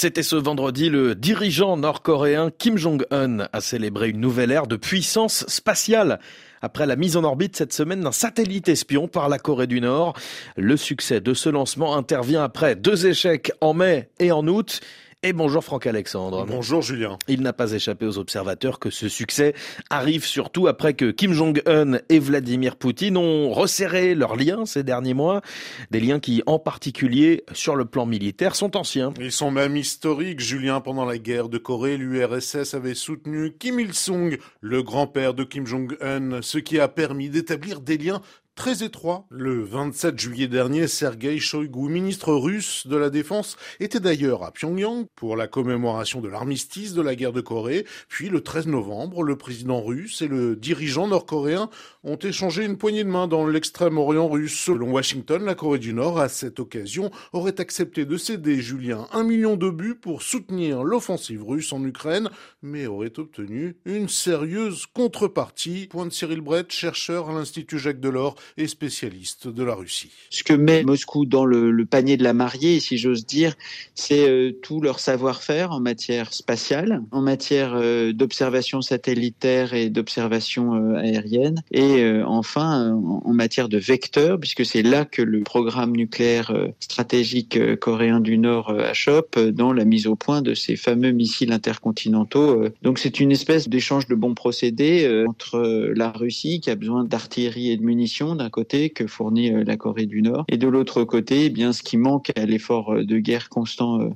C'était ce vendredi, le dirigeant nord-coréen Kim Jong-un a célébré une nouvelle ère de puissance spatiale. Après la mise en orbite cette semaine d'un satellite espion par la Corée du Nord, le succès de ce lancement intervient après deux échecs en mai et en août. Et bonjour Franck Alexandre. Bonjour Julien. Il n'a pas échappé aux observateurs que ce succès arrive surtout après que Kim Jong-un et Vladimir Poutine ont resserré leurs liens ces derniers mois. Des liens qui, en particulier sur le plan militaire, sont anciens. Ils sont même historiques. Julien, pendant la guerre de Corée, l'URSS avait soutenu Kim Il-sung, le grand-père de Kim Jong-un, ce qui a permis d'établir des liens très étroit. Le 27 juillet dernier, Sergei Shoigu, ministre russe de la Défense, était d'ailleurs à Pyongyang pour la commémoration de l'armistice de la guerre de Corée. Puis le 13 novembre, le président russe et le dirigeant nord-coréen ont échangé une poignée de main dans l'extrême-orient russe. Selon Washington, la Corée du Nord, à cette occasion, aurait accepté de céder, Julien, un million de buts pour soutenir l'offensive russe en Ukraine, mais aurait obtenu une sérieuse contrepartie. Point de Cyril Brett, chercheur à l'Institut Jacques Delors et spécialiste de la Russie. Ce que met Moscou dans le, panier de la mariée, si j'ose dire, c'est euh, tout leur savoir-faire en matière spatiale, en matière euh, d'observation satellitaire et d'observation euh, aérienne, et enfin en, en, matière de vecteurs, puisque c'est là que le programme nucléaire stratégique coréen du Nord achoppe dans la mise au point de ces fameux missiles intercontinentaux. Donc c'est une espèce d'échange de bons procédés entre la Russie qui a besoin d'artillerie et de munitions d'un côté que fournit euh, la Corée du Nord et de l'autre côté, eh bien ce qui manque à l'effort euh, de guerre constant euh,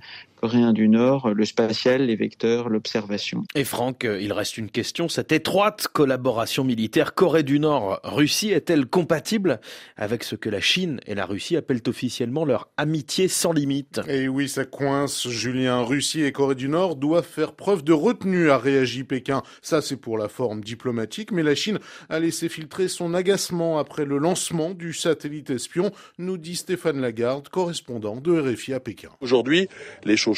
coréen du Nord, le spatial, les vecteurs, l'observation. Et Franck, il reste une question. Cette étroite collaboration militaire Corée du Nord-Russie est-elle compatible avec ce que la Chine et la Russie appellent officiellement leur amitié sans limite? Et oui, ça coince, Julien. Russie et Corée du Nord doivent faire preuve de retenue, a réagi Pékin. Ça, c'est pour la forme diplomatique, mais la Chine a laissé filtrer son agacement après le lancement du satellite espion, nous dit Stéphane Lagarde, correspondant de RFI à Pékin. Aujourd'hui, les choses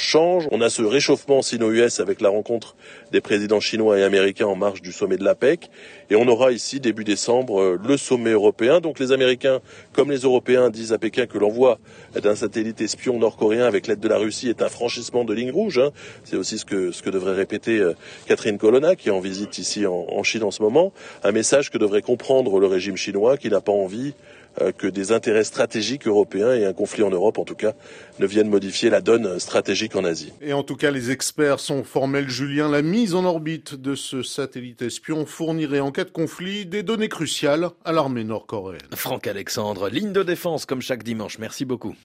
On a ce réchauffement sino-US avec la rencontre des présidents chinois et américains en marge du sommet de l'APEC. Et on aura ici, début décembre, le sommet européen. Donc les Américains, comme les Européens, disent à Pékin que l'envoi d'un satellite espion nord-coréen avec l'aide de la Russie est un franchissement de ligne rouge. Hein. C'est aussi ce que, devrait répéter Catherine Colonna, qui est en visite ici en Chine en ce moment. Un message que devrait comprendre le régime chinois, qui n'a pas envie que des intérêts stratégiques européens et un conflit en Europe, en tout cas, ne viennent modifier la donne stratégique en Asie. Et en tout cas, les experts sont formels, Julien. La mise en orbite de ce satellite espion fournirait en cas de conflit des données cruciales à l'armée nord-coréenne. Franck Alexandre, ligne de défense comme chaque dimanche. Merci beaucoup.